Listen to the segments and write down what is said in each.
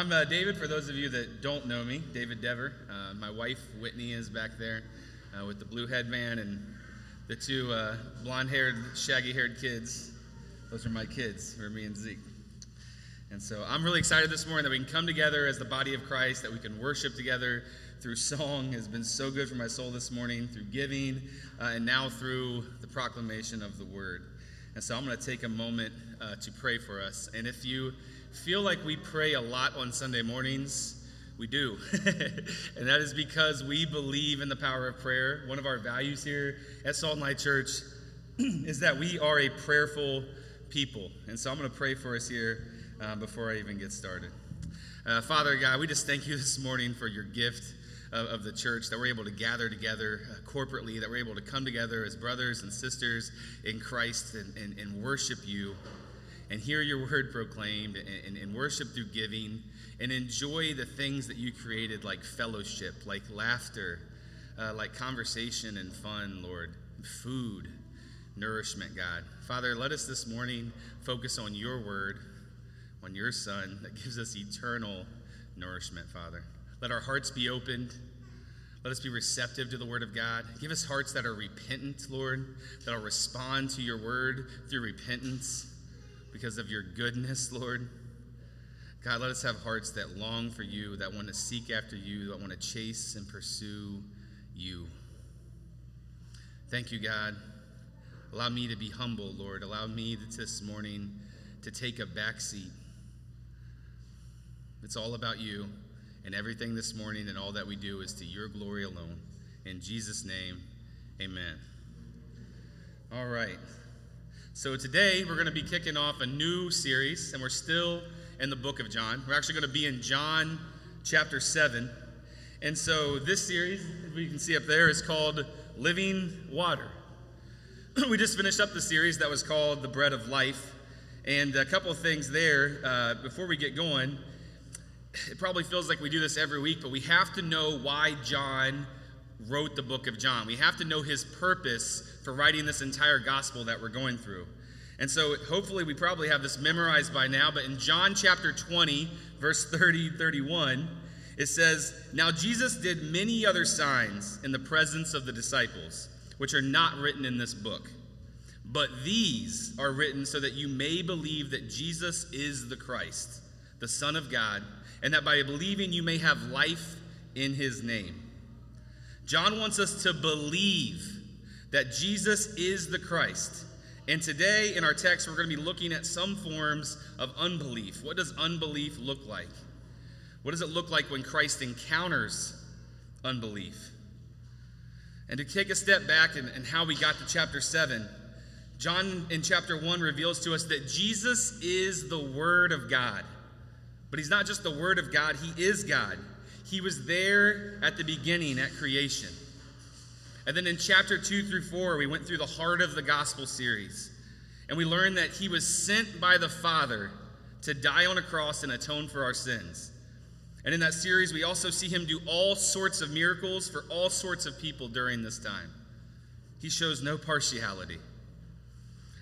I'm uh, David, for those of you that don't know me, David Dever. Uh, my wife, Whitney, is back there uh, with the blue headband and the two uh, blonde haired, shaggy haired kids. Those are my kids, for me and Zeke. And so I'm really excited this morning that we can come together as the body of Christ, that we can worship together through song has been so good for my soul this morning, through giving, uh, and now through the proclamation of the word. And so I'm going to take a moment uh, to pray for us. And if you feel like we pray a lot on Sunday mornings, we do. and that is because we believe in the power of prayer. One of our values here at Salt and Light Church is that we are a prayerful people. And so I'm going to pray for us here uh, before I even get started. Uh, Father God, we just thank you this morning for your gift of, of the church, that we're able to gather together uh, corporately, that we're able to come together as brothers and sisters in Christ and, and, and worship you and hear your word proclaimed and, and, and, worship through giving and enjoy the things that you created, like fellowship, like laughter, uh, like conversation and fun, Lord, food, nourishment, God. Father, let us this morning focus on your word, on your son that gives us eternal nourishment, Father. Let our hearts be opened. Let us be receptive to the word of God. Give us hearts that are repentant, Lord, that will respond to your word through repentance because of your goodness, Lord. God, let us have hearts that long for you, that want to seek after you, that want to chase and pursue you. Thank you, God. Allow me to be humble, Lord. Allow me this morning to take a back seat. It's all about you, and everything this morning and all that we do is to your glory alone. In Jesus' name, amen. All right. So today we're going to be kicking off a new series, and we're still in the book of John. We're actually going to be in John chapter 7. And so this series, we can see up there, is called Living Water. we just finished up the series that was called The Bread of Life. And a couple of things there uh, before we get going. It probably feels like we do this every week, but we have to know why John wrote the book of John. We have to know his purpose for writing this entire gospel that we're going through. And so hopefully we probably have this memorized by now, but in John chapter 20, verse 30 31, it says, Now Jesus did many other signs in the presence of the disciples, which are not written in this book. But these are written so that you may believe that Jesus is the Christ, the Son of God, and that by believing you may have life in his name. John wants us to believe that Jesus is the Christ. And today in our text, we're going to be looking at some forms of unbelief. What does unbelief look like? What does it look like when Christ encounters unbelief? And to take a step back and, and how we got to chapter 7, John in chapter 1 reveals to us that Jesus is the Word of God. But he's not just the Word of God, he is God. He was there at the beginning at creation. And then in chapter 2 through 4, we went through the heart of the gospel series. And we learned that he was sent by the Father to die on a cross and atone for our sins. And in that series, we also see him do all sorts of miracles for all sorts of people during this time. He shows no partiality.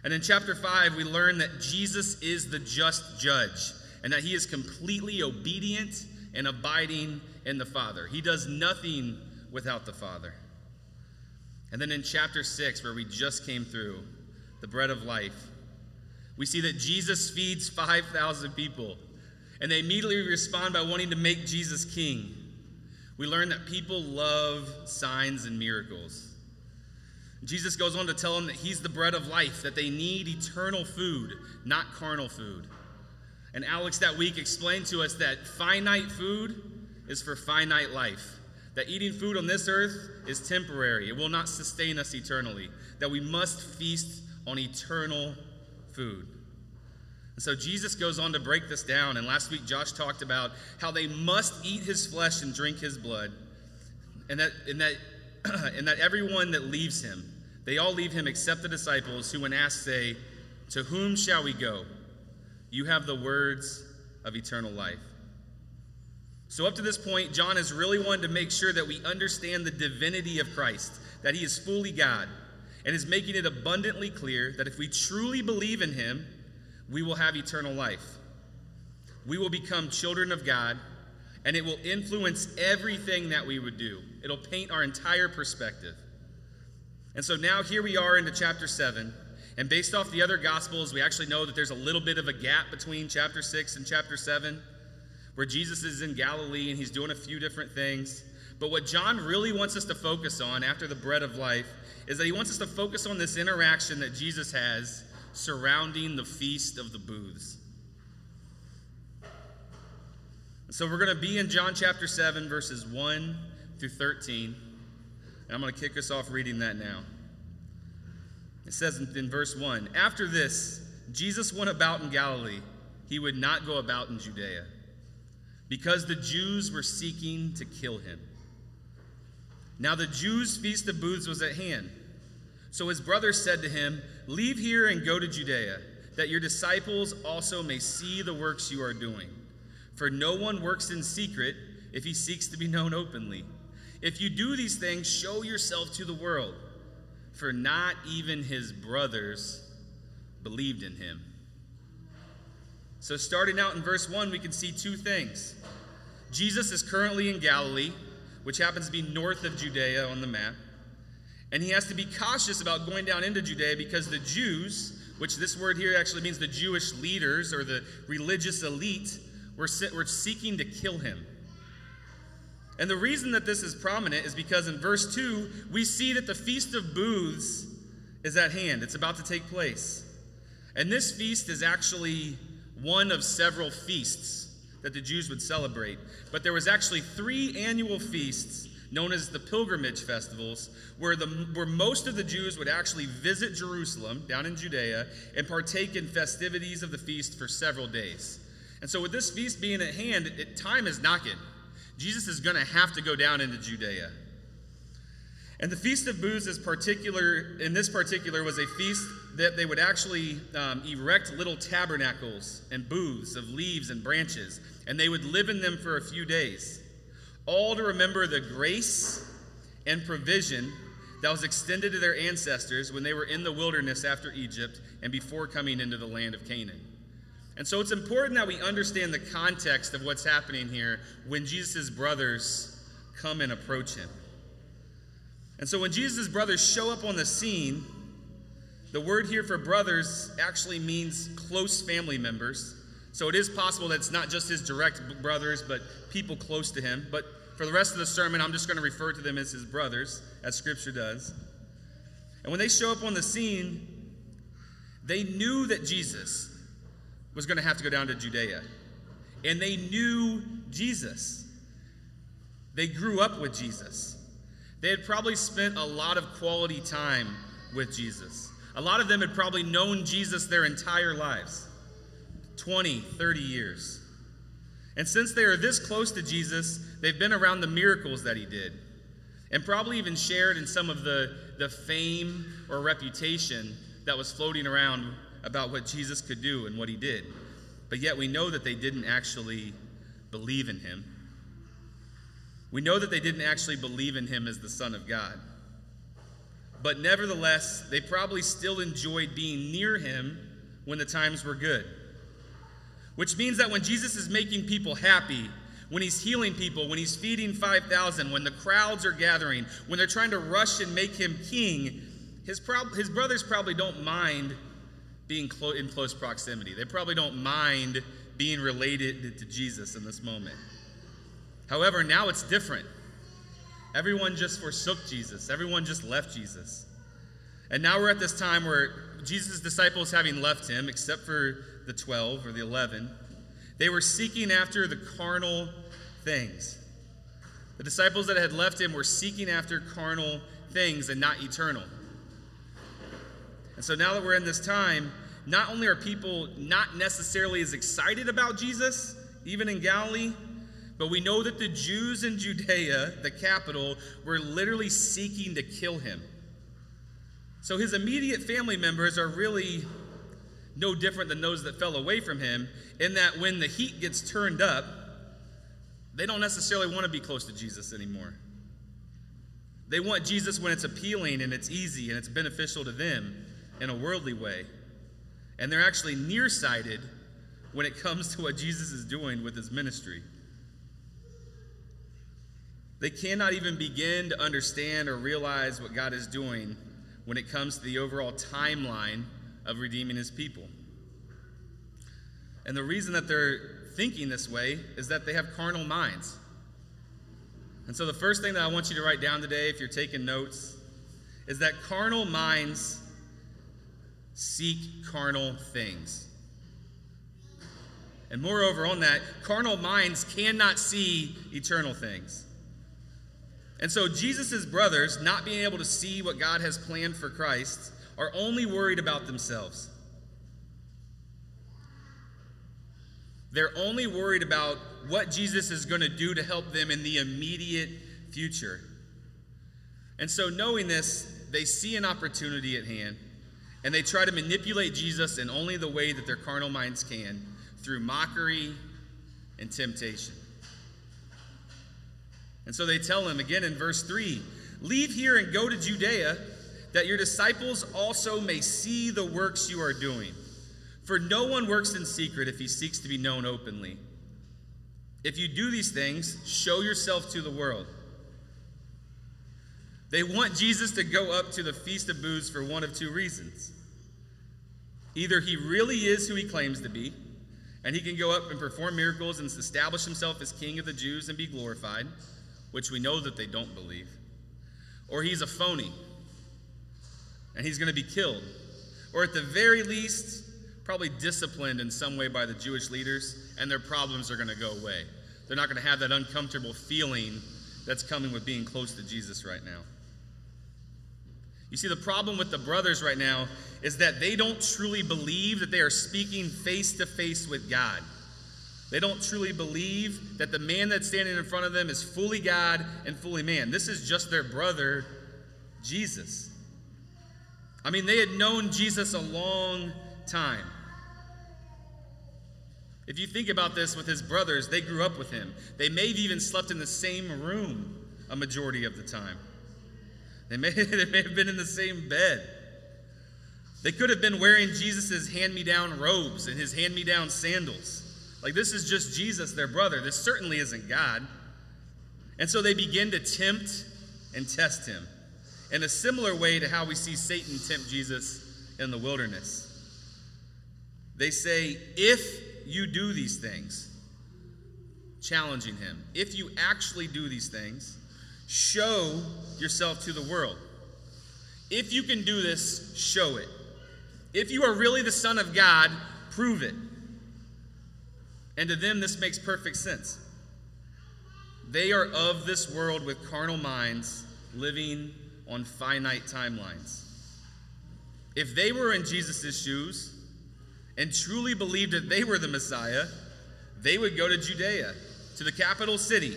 And in chapter 5, we learn that Jesus is the just judge and that he is completely obedient and abiding in the Father. He does nothing without the Father. And then in chapter 6, where we just came through, the bread of life, we see that Jesus feeds 5,000 people, and they immediately respond by wanting to make Jesus king. We learn that people love signs and miracles. Jesus goes on to tell them that he's the bread of life, that they need eternal food, not carnal food. And Alex that week explained to us that finite food is for finite life that eating food on this earth is temporary, it will not sustain us eternally, that we must feast on eternal food. And so Jesus goes on to break this down. And last week, Josh talked about how they must eat his flesh and drink his blood, and that, and that, and that everyone that leaves him, they all leave him except the disciples who, when asked, say, To whom shall we go? You have the words of eternal life. So, up to this point, John has really wanted to make sure that we understand the divinity of Christ, that he is fully God, and is making it abundantly clear that if we truly believe in him, we will have eternal life. we will become children of God, and it will influence everything that we would do. It'll paint our entire perspective. And so now here we are into chapter 7. And based off the other gospels, we actually know that there's a little bit of a gap between chapter 6 and chapter 7, where Jesus is in Galilee and he's doing a few different things. But what John really wants us to focus on after the bread of life is that he wants us to focus on this interaction that Jesus has surrounding the feast of the booths. So we're going to be in John chapter 7, verses 1 through 13. And I'm going to kick us off reading that now. It says in, in verse 1 After this, Jesus went about in Galilee. He would not go about in Judea, because the Jews were seeking to kill him. Now the Jews' feast of booths was at hand. So his brothers said to him, Leave here and go to Judea, that your disciples also may see the works you are doing. For no one works in secret if he seeks to be known openly. If you do these things, show yourself to the world for not even his brothers believed in him. So, starting out in verse 1, we can see two things. Jesus is currently in Galilee, which happens to be north of Judea on the map. And he has to be cautious about going down into Judea because the Jews, which this word here actually means the Jewish leaders or the religious elite, were, were seeking to kill him. And the reason that this is prominent is because in verse 2, we see that the Feast of Booths is at hand, it's about to take place. And this feast is actually one of several feasts that the Jews would celebrate. But there was actually three annual feasts known as the pilgrimage festivals, where, the, where most of the Jews would actually visit Jerusalem down in Judea and partake in festivities of the feast for several days. And so, with this feast being at hand, it, time is knocking. Jesus is going to have to go down into Judea. And the Feast of Booths is particular, in this particular, was a feast that they would actually um, erect little tabernacles and booths of leaves and branches, and they would live in them for a few days, all to remember the grace and provision that was extended to their ancestors when they were in the wilderness after Egypt and before coming into the land of Canaan. And so it's important that we understand the context of what's happening here when Jesus' brothers come and approach him. And so when Jesus' brothers show up on the scene, the word here for brothers actually means close family members. So it is possible that it's not just his direct brothers, but people close to him. But for the rest of the sermon, I'm just going to refer to them as his brothers, as scripture does. And when they show up on the scene, they knew that Jesus, was going to have to go down to Judea. And they knew Jesus. They grew up with Jesus. They had probably spent a lot of quality time with Jesus. A lot of them had probably known Jesus their entire lives 20, 30 years. And since they are this close to Jesus, they've been around the miracles that he did and probably even shared in some of the, the fame or reputation that was floating around about what Jesus could do and what he did. But yet we know that they didn't actually believe in him. We know that they didn't actually believe in him as the Son of God. But nevertheless, they probably still enjoyed being near him when the times were good. Which means that when Jesus is making people happy, when he's healing people, when he's feeding 5,000, when the crowds are gathering, when they're trying to rush and make him king, his, prob- his brothers probably don't mind being clo- in close proximity. They probably don't mind being related to Jesus in this moment. However, now it's different. Everyone just forsook Jesus, everyone just left Jesus. And now we're at this time where Jesus' disciples, having left him, except for the 12 or the 11, they were seeking after the carnal things. The disciples that had left him were seeking after carnal things and not eternal. And so now that we're in this time, not only are people not necessarily as excited about Jesus, even in Galilee, but we know that the Jews in Judea, the capital, were literally seeking to kill him. So his immediate family members are really no different than those that fell away from him, in that when the heat gets turned up, they don't necessarily want to be close to Jesus anymore. They want Jesus when it's appealing and it's easy and it's beneficial to them in a worldly way. And they're actually nearsighted when it comes to what Jesus is doing with his ministry. They cannot even begin to understand or realize what God is doing when it comes to the overall timeline of redeeming his people. And the reason that they're thinking this way is that they have carnal minds. And so, the first thing that I want you to write down today, if you're taking notes, is that carnal minds seek carnal things. And moreover, on that, carnal minds cannot see eternal things. And so, Jesus' brothers, not being able to see what God has planned for Christ, are only worried about themselves. They're only worried about what Jesus is going to do to help them in the immediate future. And so, knowing this, they see an opportunity at hand and they try to manipulate Jesus in only the way that their carnal minds can through mockery and temptation. And so they tell him again in verse 3 Leave here and go to Judea, that your disciples also may see the works you are doing. For no one works in secret if he seeks to be known openly. If you do these things, show yourself to the world. They want Jesus to go up to the Feast of Booths for one of two reasons. Either he really is who he claims to be, and he can go up and perform miracles and establish himself as king of the Jews and be glorified, which we know that they don't believe, or he's a phony, and he's going to be killed, or at the very least, probably disciplined in some way by the Jewish leaders, and their problems are going to go away. They're not going to have that uncomfortable feeling that's coming with being close to Jesus right now. You see, the problem with the brothers right now is that they don't truly believe that they are speaking face to face with God. They don't truly believe that the man that's standing in front of them is fully God and fully man. This is just their brother, Jesus. I mean, they had known Jesus a long time. If you think about this with his brothers, they grew up with him. They may have even slept in the same room a majority of the time. They may, they may have been in the same bed. They could have been wearing Jesus' hand me down robes and his hand me down sandals. Like, this is just Jesus, their brother. This certainly isn't God. And so they begin to tempt and test him in a similar way to how we see Satan tempt Jesus in the wilderness. They say, If you do these things, challenging him. If you actually do these things, show yourself to the world. If you can do this, show it. If you are really the Son of God, prove it. And to them, this makes perfect sense. They are of this world with carnal minds, living on finite timelines. If they were in Jesus' shoes, and truly believed that they were the Messiah, they would go to Judea, to the capital city,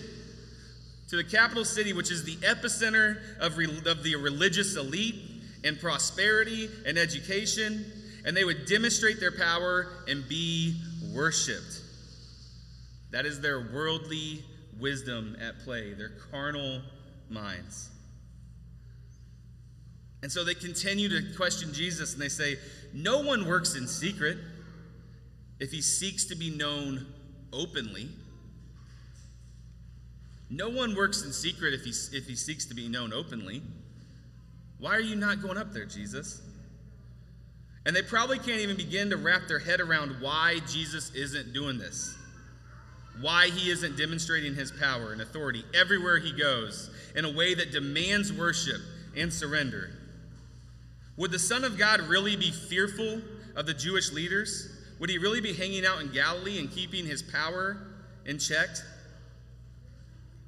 to the capital city, which is the epicenter of, re- of the religious elite and prosperity and education, and they would demonstrate their power and be worshiped. That is their worldly wisdom at play, their carnal minds. And so they continue to question Jesus and they say, No one works in secret if he seeks to be known openly. No one works in secret if he, if he seeks to be known openly. Why are you not going up there, Jesus? And they probably can't even begin to wrap their head around why Jesus isn't doing this. Why he isn't demonstrating his power and authority everywhere he goes in a way that demands worship and surrender. Would the Son of God really be fearful of the Jewish leaders? Would he really be hanging out in Galilee and keeping his power in check?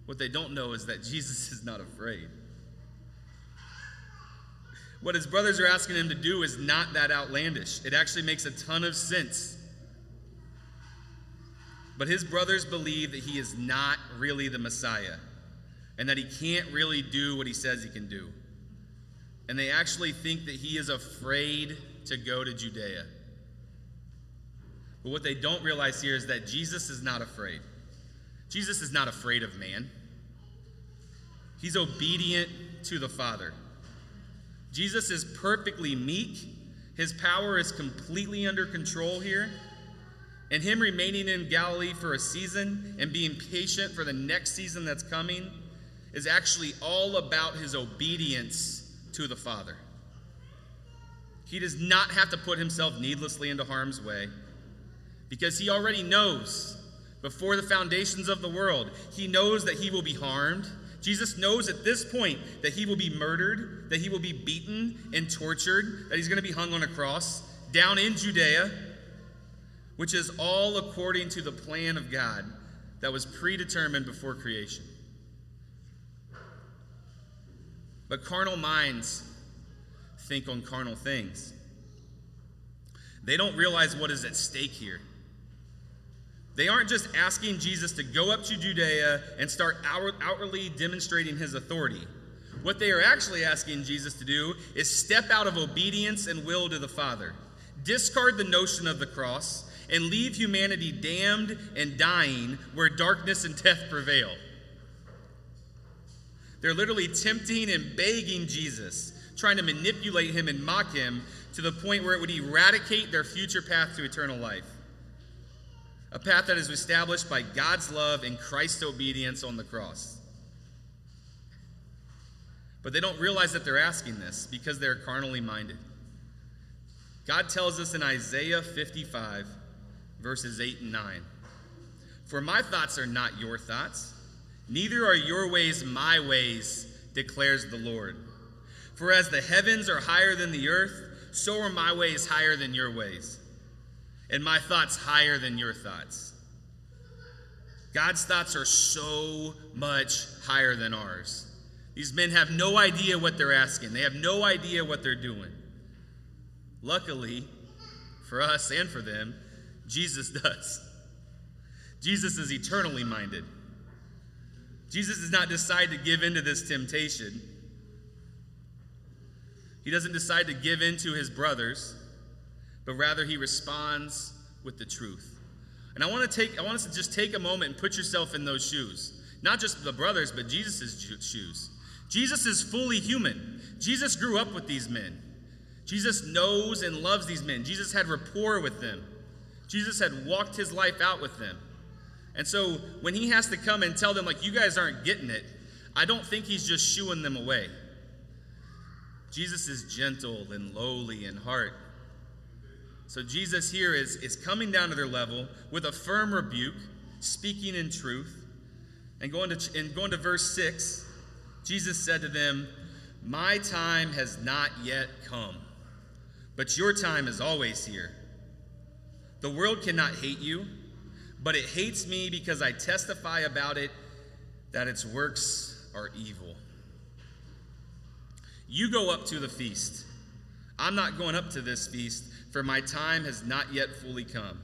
What they don't know is that Jesus is not afraid. What his brothers are asking him to do is not that outlandish. It actually makes a ton of sense. But his brothers believe that he is not really the Messiah and that he can't really do what he says he can do. And they actually think that he is afraid to go to Judea. But what they don't realize here is that Jesus is not afraid. Jesus is not afraid of man, he's obedient to the Father. Jesus is perfectly meek, his power is completely under control here. And him remaining in Galilee for a season and being patient for the next season that's coming is actually all about his obedience to the Father. He does not have to put himself needlessly into harm's way because he already knows before the foundations of the world, he knows that he will be harmed. Jesus knows at this point that he will be murdered, that he will be beaten and tortured, that he's going to be hung on a cross down in Judea which is all according to the plan of God that was predetermined before creation. But carnal minds think on carnal things. They don't realize what is at stake here. They aren't just asking Jesus to go up to Judea and start outwardly demonstrating his authority. What they are actually asking Jesus to do is step out of obedience and will to the Father, discard the notion of the cross, and leave humanity damned and dying where darkness and death prevail. They're literally tempting and begging Jesus, trying to manipulate him and mock him to the point where it would eradicate their future path to eternal life. A path that is established by God's love and Christ's obedience on the cross. But they don't realize that they're asking this because they're carnally minded. God tells us in Isaiah 55 verses 8 and 9. For my thoughts are not your thoughts, neither are your ways my ways, declares the Lord. For as the heavens are higher than the earth, so are my ways higher than your ways, and my thoughts higher than your thoughts. God's thoughts are so much higher than ours. These men have no idea what they're asking, they have no idea what they're doing. Luckily, for us and for them, Jesus does. Jesus is eternally minded. Jesus does not decide to give into this temptation. He doesn't decide to give in to his brothers, but rather he responds with the truth. And I want to take I want us to just take a moment and put yourself in those shoes. Not just the brothers, but Jesus' shoes. Jesus is fully human. Jesus grew up with these men. Jesus knows and loves these men. Jesus had rapport with them. Jesus had walked his life out with them. And so when he has to come and tell them, like, you guys aren't getting it, I don't think he's just shooing them away. Jesus is gentle and lowly in heart. So Jesus here is, is coming down to their level with a firm rebuke, speaking in truth. And going to, and going to verse 6, Jesus said to them, My time has not yet come, but your time is always here. The world cannot hate you, but it hates me because I testify about it that its works are evil. You go up to the feast. I'm not going up to this feast, for my time has not yet fully come.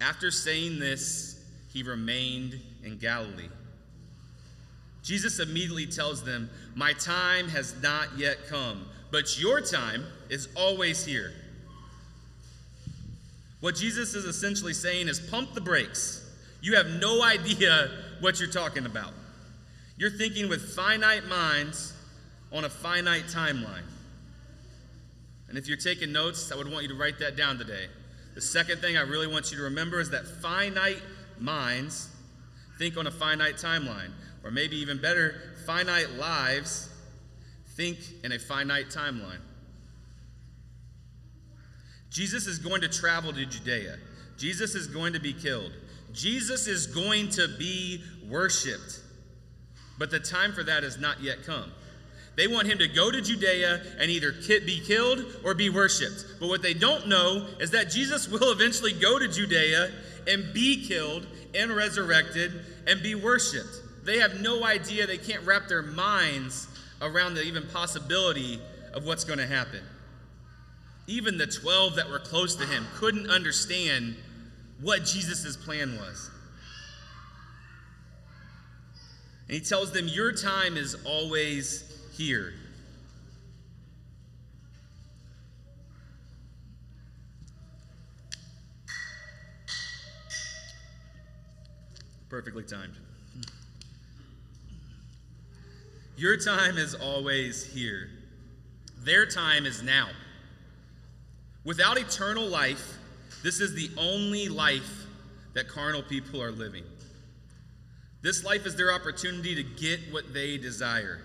After saying this, he remained in Galilee. Jesus immediately tells them, My time has not yet come, but your time is always here. What Jesus is essentially saying is pump the brakes. You have no idea what you're talking about. You're thinking with finite minds on a finite timeline. And if you're taking notes, I would want you to write that down today. The second thing I really want you to remember is that finite minds think on a finite timeline. Or maybe even better, finite lives think in a finite timeline. Jesus is going to travel to Judea. Jesus is going to be killed. Jesus is going to be worshiped. But the time for that has not yet come. They want him to go to Judea and either be killed or be worshiped. But what they don't know is that Jesus will eventually go to Judea and be killed and resurrected and be worshiped. They have no idea, they can't wrap their minds around the even possibility of what's going to happen. Even the 12 that were close to him couldn't understand what Jesus' plan was. And he tells them, Your time is always here. Perfectly timed. Your time is always here. Their time is now. Without eternal life, This is the only life that carnal people are living. This life is their opportunity to get what they desire.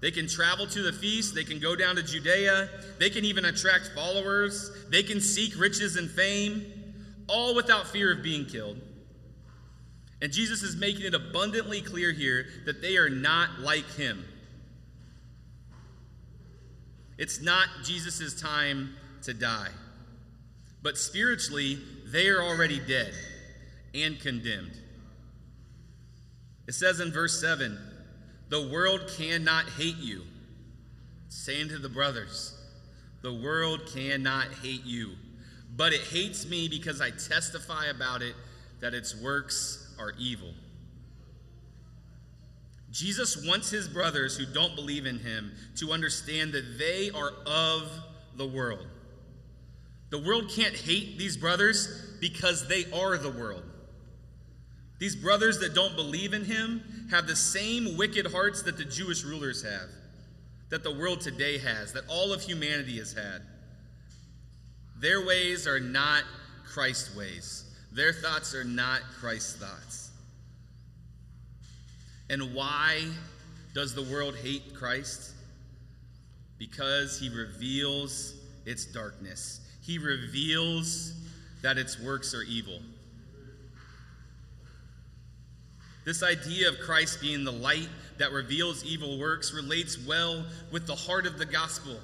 They can travel to the feast, they can go down to Judea, they can even attract followers, they can seek riches and fame, all without fear of being killed. And Jesus is making it abundantly clear here that they are not like him. It's not Jesus' time to die. But spiritually, they are already dead and condemned. It says in verse 7 the world cannot hate you. Saying to the brothers, the world cannot hate you, but it hates me because I testify about it that its works are evil. Jesus wants his brothers who don't believe in him to understand that they are of the world. The world can't hate these brothers because they are the world. These brothers that don't believe in him have the same wicked hearts that the Jewish rulers have, that the world today has, that all of humanity has had. Their ways are not Christ's ways, their thoughts are not Christ's thoughts. And why does the world hate Christ? Because he reveals its darkness, he reveals that its works are evil. This idea of Christ being the light that reveals evil works relates well with the heart of the gospel,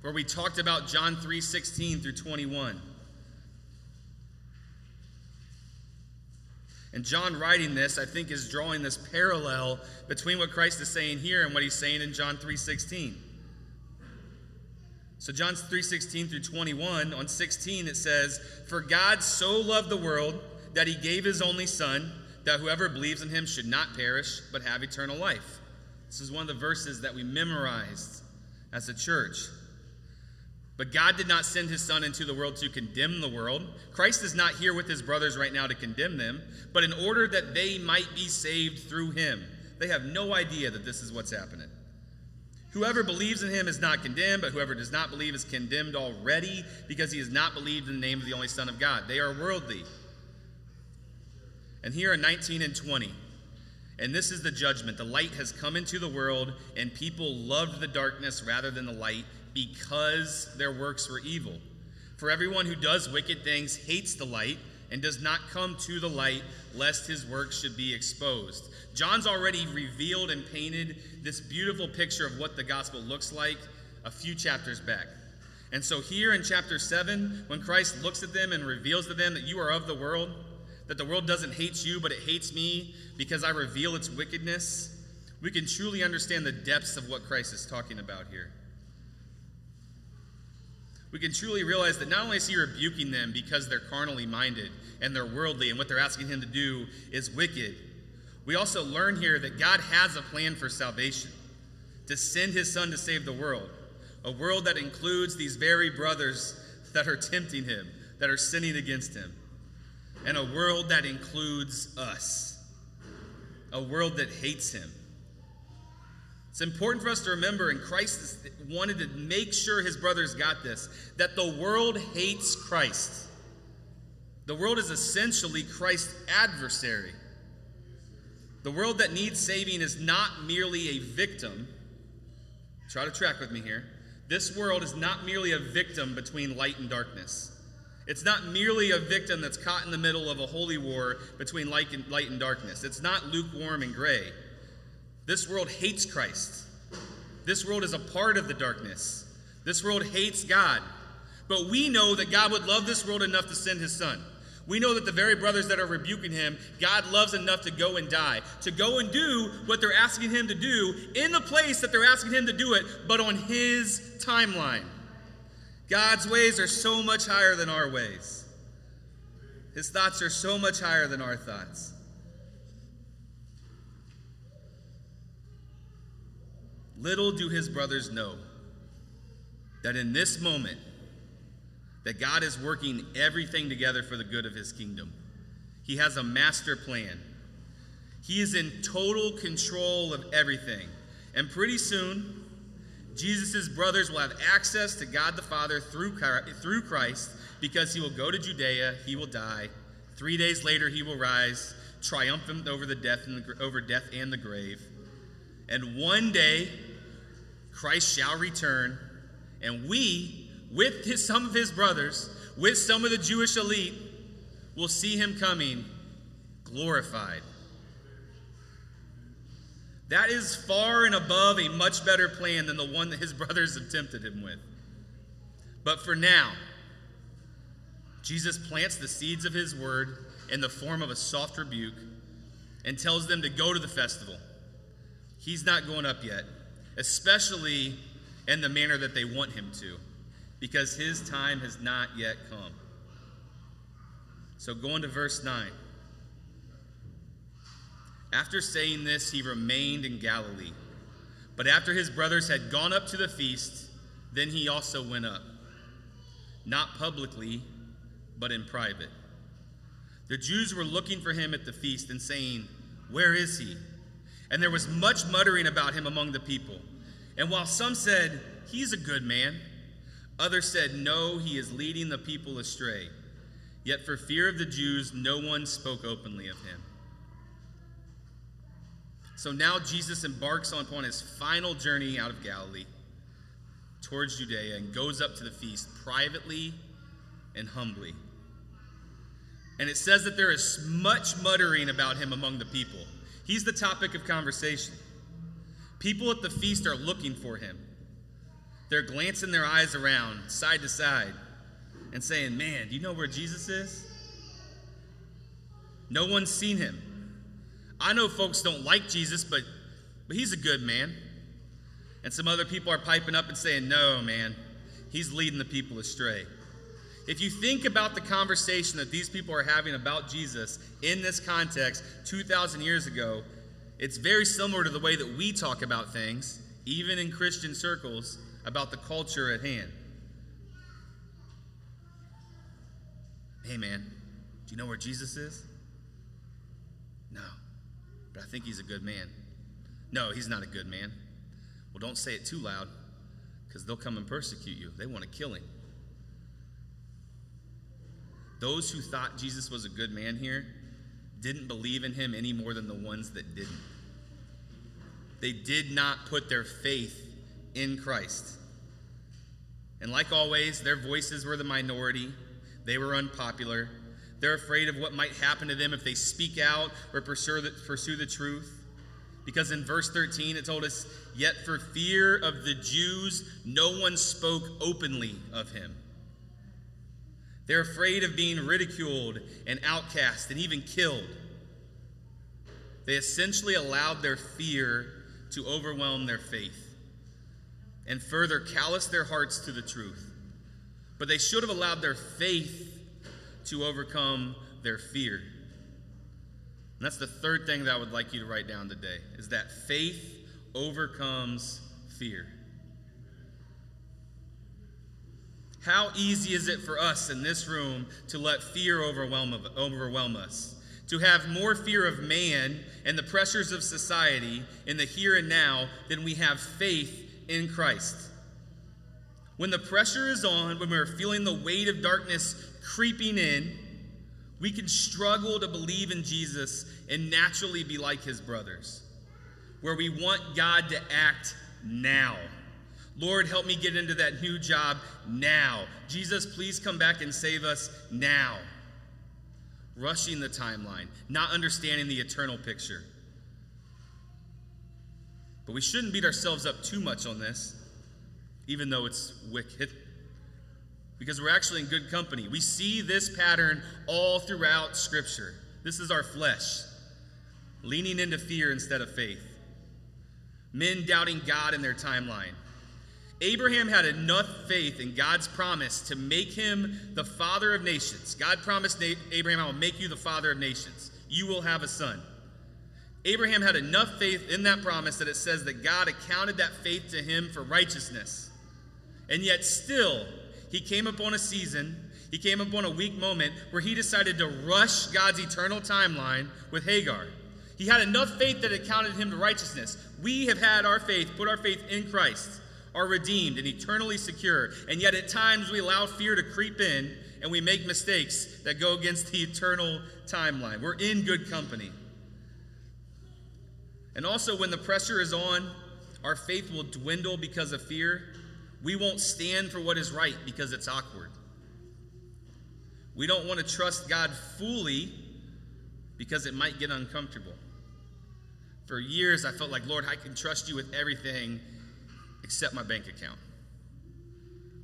where we talked about John 3 16 through 21. And John writing this, I think, is drawing this parallel between what Christ is saying here and what he's saying in John 3:16. So John 3:16 through 21, on 16 it says, "For God so loved the world that he gave his only son, that whoever believes in him should not perish, but have eternal life. This is one of the verses that we memorized as a church. But God did not send his Son into the world to condemn the world. Christ is not here with his brothers right now to condemn them, but in order that they might be saved through him. They have no idea that this is what's happening. Whoever believes in him is not condemned, but whoever does not believe is condemned already because he has not believed in the name of the only Son of God. They are worldly. And here are 19 and 20. And this is the judgment. The light has come into the world, and people loved the darkness rather than the light because their works were evil. For everyone who does wicked things hates the light and does not come to the light, lest his works should be exposed. John's already revealed and painted this beautiful picture of what the gospel looks like a few chapters back. And so, here in chapter 7, when Christ looks at them and reveals to them that you are of the world, that the world doesn't hate you, but it hates me because I reveal its wickedness, we can truly understand the depths of what Christ is talking about here. We can truly realize that not only is he rebuking them because they're carnally minded and they're worldly and what they're asking him to do is wicked, we also learn here that God has a plan for salvation to send his son to save the world, a world that includes these very brothers that are tempting him, that are sinning against him and a world that includes us, a world that hates him. It's important for us to remember, and Christ wanted to make sure his brothers got this, that the world hates Christ. The world is essentially Christ's adversary. The world that needs saving is not merely a victim. Try to track with me here. This world is not merely a victim between light and darkness. It's not merely a victim that's caught in the middle of a holy war between light and, light and darkness. It's not lukewarm and gray. This world hates Christ. This world is a part of the darkness. This world hates God. But we know that God would love this world enough to send his son. We know that the very brothers that are rebuking him, God loves enough to go and die, to go and do what they're asking him to do in the place that they're asking him to do it, but on his timeline. God's ways are so much higher than our ways. His thoughts are so much higher than our thoughts. Little do his brothers know that in this moment that God is working everything together for the good of his kingdom. He has a master plan. He is in total control of everything. And pretty soon, Jesus' brothers will have access to God the Father through, through Christ because he will go to Judea, he will die. Three days later, he will rise, triumphant over, the death and the, over death and the grave. And one day, Christ shall return, and we, with his, some of his brothers, with some of the Jewish elite, will see him coming glorified. That is far and above a much better plan than the one that his brothers have tempted him with. But for now, Jesus plants the seeds of his word in the form of a soft rebuke and tells them to go to the festival. He's not going up yet, especially in the manner that they want him to, because his time has not yet come. So, going to verse 9. After saying this, he remained in Galilee. But after his brothers had gone up to the feast, then he also went up. Not publicly, but in private. The Jews were looking for him at the feast and saying, Where is he? And there was much muttering about him among the people. And while some said, He's a good man, others said, No, he is leading the people astray. Yet for fear of the Jews, no one spoke openly of him. So now Jesus embarks upon his final journey out of Galilee towards Judea and goes up to the feast privately and humbly. And it says that there is much muttering about him among the people. He's the topic of conversation. People at the feast are looking for him. They're glancing their eyes around, side to side, and saying, Man, do you know where Jesus is? No one's seen him. I know folks don't like Jesus, but, but he's a good man. And some other people are piping up and saying, No, man, he's leading the people astray. If you think about the conversation that these people are having about Jesus in this context 2,000 years ago, it's very similar to the way that we talk about things, even in Christian circles, about the culture at hand. Hey, man, do you know where Jesus is? No but I think he's a good man. No, he's not a good man. Well, don't say it too loud because they'll come and persecute you. They want to kill him. Those who thought Jesus was a good man here didn't believe in him any more than the ones that didn't. They did not put their faith in Christ. And like always, their voices were the minority, they were unpopular. They're afraid of what might happen to them if they speak out or pursue the, pursue the truth. Because in verse 13 it told us, Yet for fear of the Jews, no one spoke openly of him. They're afraid of being ridiculed and outcast and even killed. They essentially allowed their fear to overwhelm their faith and further callous their hearts to the truth. But they should have allowed their faith to overcome their fear. And that's the third thing that I would like you to write down today is that faith overcomes fear. How easy is it for us in this room to let fear overwhelm, overwhelm us? To have more fear of man and the pressures of society in the here and now than we have faith in Christ. When the pressure is on, when we're feeling the weight of darkness creeping in, we can struggle to believe in Jesus and naturally be like his brothers, where we want God to act now. Lord, help me get into that new job now. Jesus, please come back and save us now. Rushing the timeline, not understanding the eternal picture. But we shouldn't beat ourselves up too much on this, even though it's wicked because we're actually in good company. We see this pattern all throughout Scripture. This is our flesh, leaning into fear instead of faith. Men doubting God in their timeline. Abraham had enough faith in God's promise to make him the father of nations. God promised Abraham, I will make you the father of nations. You will have a son. Abraham had enough faith in that promise that it says that God accounted that faith to him for righteousness. And yet, still, he came upon a season, he came upon a weak moment where he decided to rush God's eternal timeline with Hagar. He had enough faith that it counted him to righteousness. We have had our faith, put our faith in Christ. Are redeemed and eternally secure. And yet at times we allow fear to creep in and we make mistakes that go against the eternal timeline. We're in good company. And also, when the pressure is on, our faith will dwindle because of fear. We won't stand for what is right because it's awkward. We don't want to trust God fully because it might get uncomfortable. For years, I felt like, Lord, I can trust you with everything except my bank account.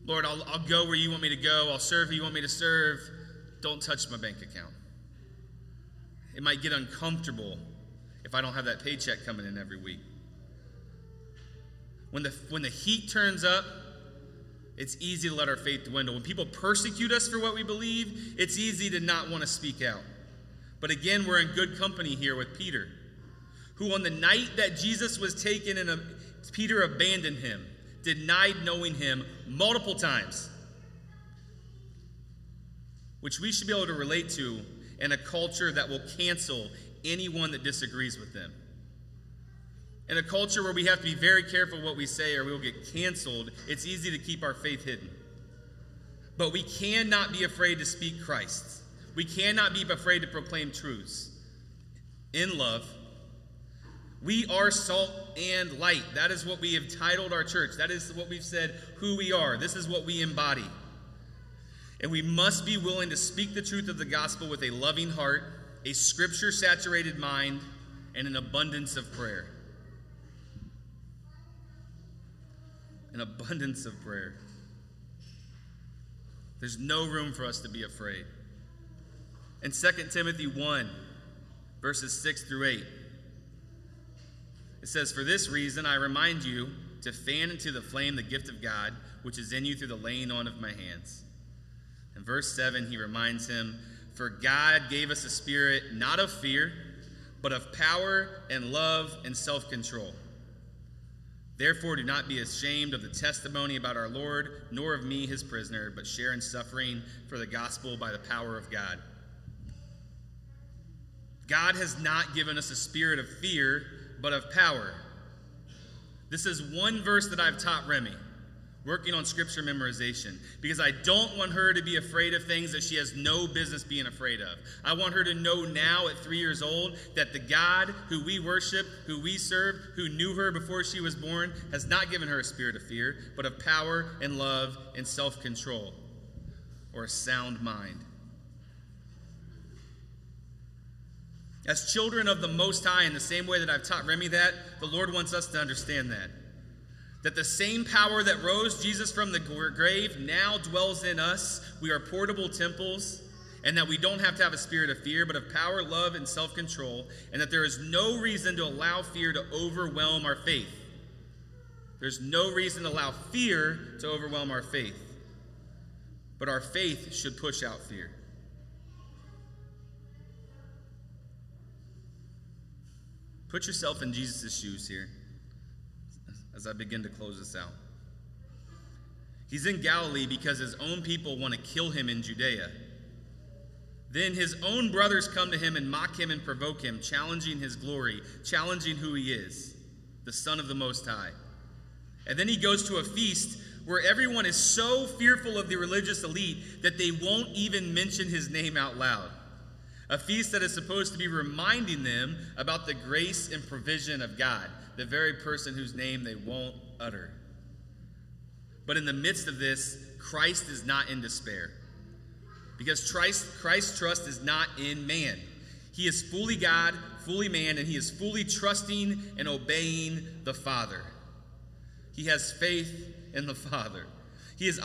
Lord, I'll, I'll go where you want me to go. I'll serve who you want me to serve. Don't touch my bank account. It might get uncomfortable if I don't have that paycheck coming in every week. When the, when the heat turns up, it's easy to let our faith dwindle. When people persecute us for what we believe, it's easy to not want to speak out. But again, we're in good company here with Peter, who on the night that Jesus was taken and Peter abandoned him, denied knowing him multiple times, which we should be able to relate to in a culture that will cancel anyone that disagrees with them. In a culture where we have to be very careful what we say or we will get canceled, it's easy to keep our faith hidden. But we cannot be afraid to speak Christ. We cannot be afraid to proclaim truths in love. We are salt and light. That is what we have titled our church. That is what we've said who we are. This is what we embody. And we must be willing to speak the truth of the gospel with a loving heart, a scripture saturated mind, and an abundance of prayer. An abundance of prayer. There's no room for us to be afraid. In 2 Timothy 1, verses 6 through 8, it says, For this reason I remind you to fan into the flame the gift of God, which is in you through the laying on of my hands. In verse 7, he reminds him, For God gave us a spirit not of fear, but of power and love and self control. Therefore, do not be ashamed of the testimony about our Lord, nor of me, his prisoner, but share in suffering for the gospel by the power of God God has not given us a spirit of fear, but of power. This is one verse that I've taught Remy, working on scripture memorization, because I don't want her to be afraid of things that she has no business being afraid of. I want her to know now at three years old that the God who we worship, who we serve, who knew her before she was born, has not given her a spirit of fear, but of power and love and self control, or a sound mind. As children of the Most High, in the same way that I've taught Remy that, the Lord wants us to understand that. That the same power that rose Jesus from the grave now dwells in us. We are portable temples, and that we don't have to have a spirit of fear, but of power, love, and self control, and that there is no reason to allow fear to overwhelm our faith. There's no reason to allow fear to overwhelm our faith. But our faith should push out fear. Put yourself in Jesus' shoes here as I begin to close this out. He's in Galilee because his own people want to kill him in Judea. Then his own brothers come to him and mock him and provoke him, challenging his glory, challenging who he is, the Son of the Most High. And then he goes to a feast where everyone is so fearful of the religious elite that they won't even mention his name out loud a feast that is supposed to be reminding them about the grace and provision of God, the very person whose name they won't utter. But in the midst of this, Christ is not in despair. Because Christ, Christ's trust is not in man. He is fully God, fully man, and he is fully trusting and obeying the Father. He has faith in the Father.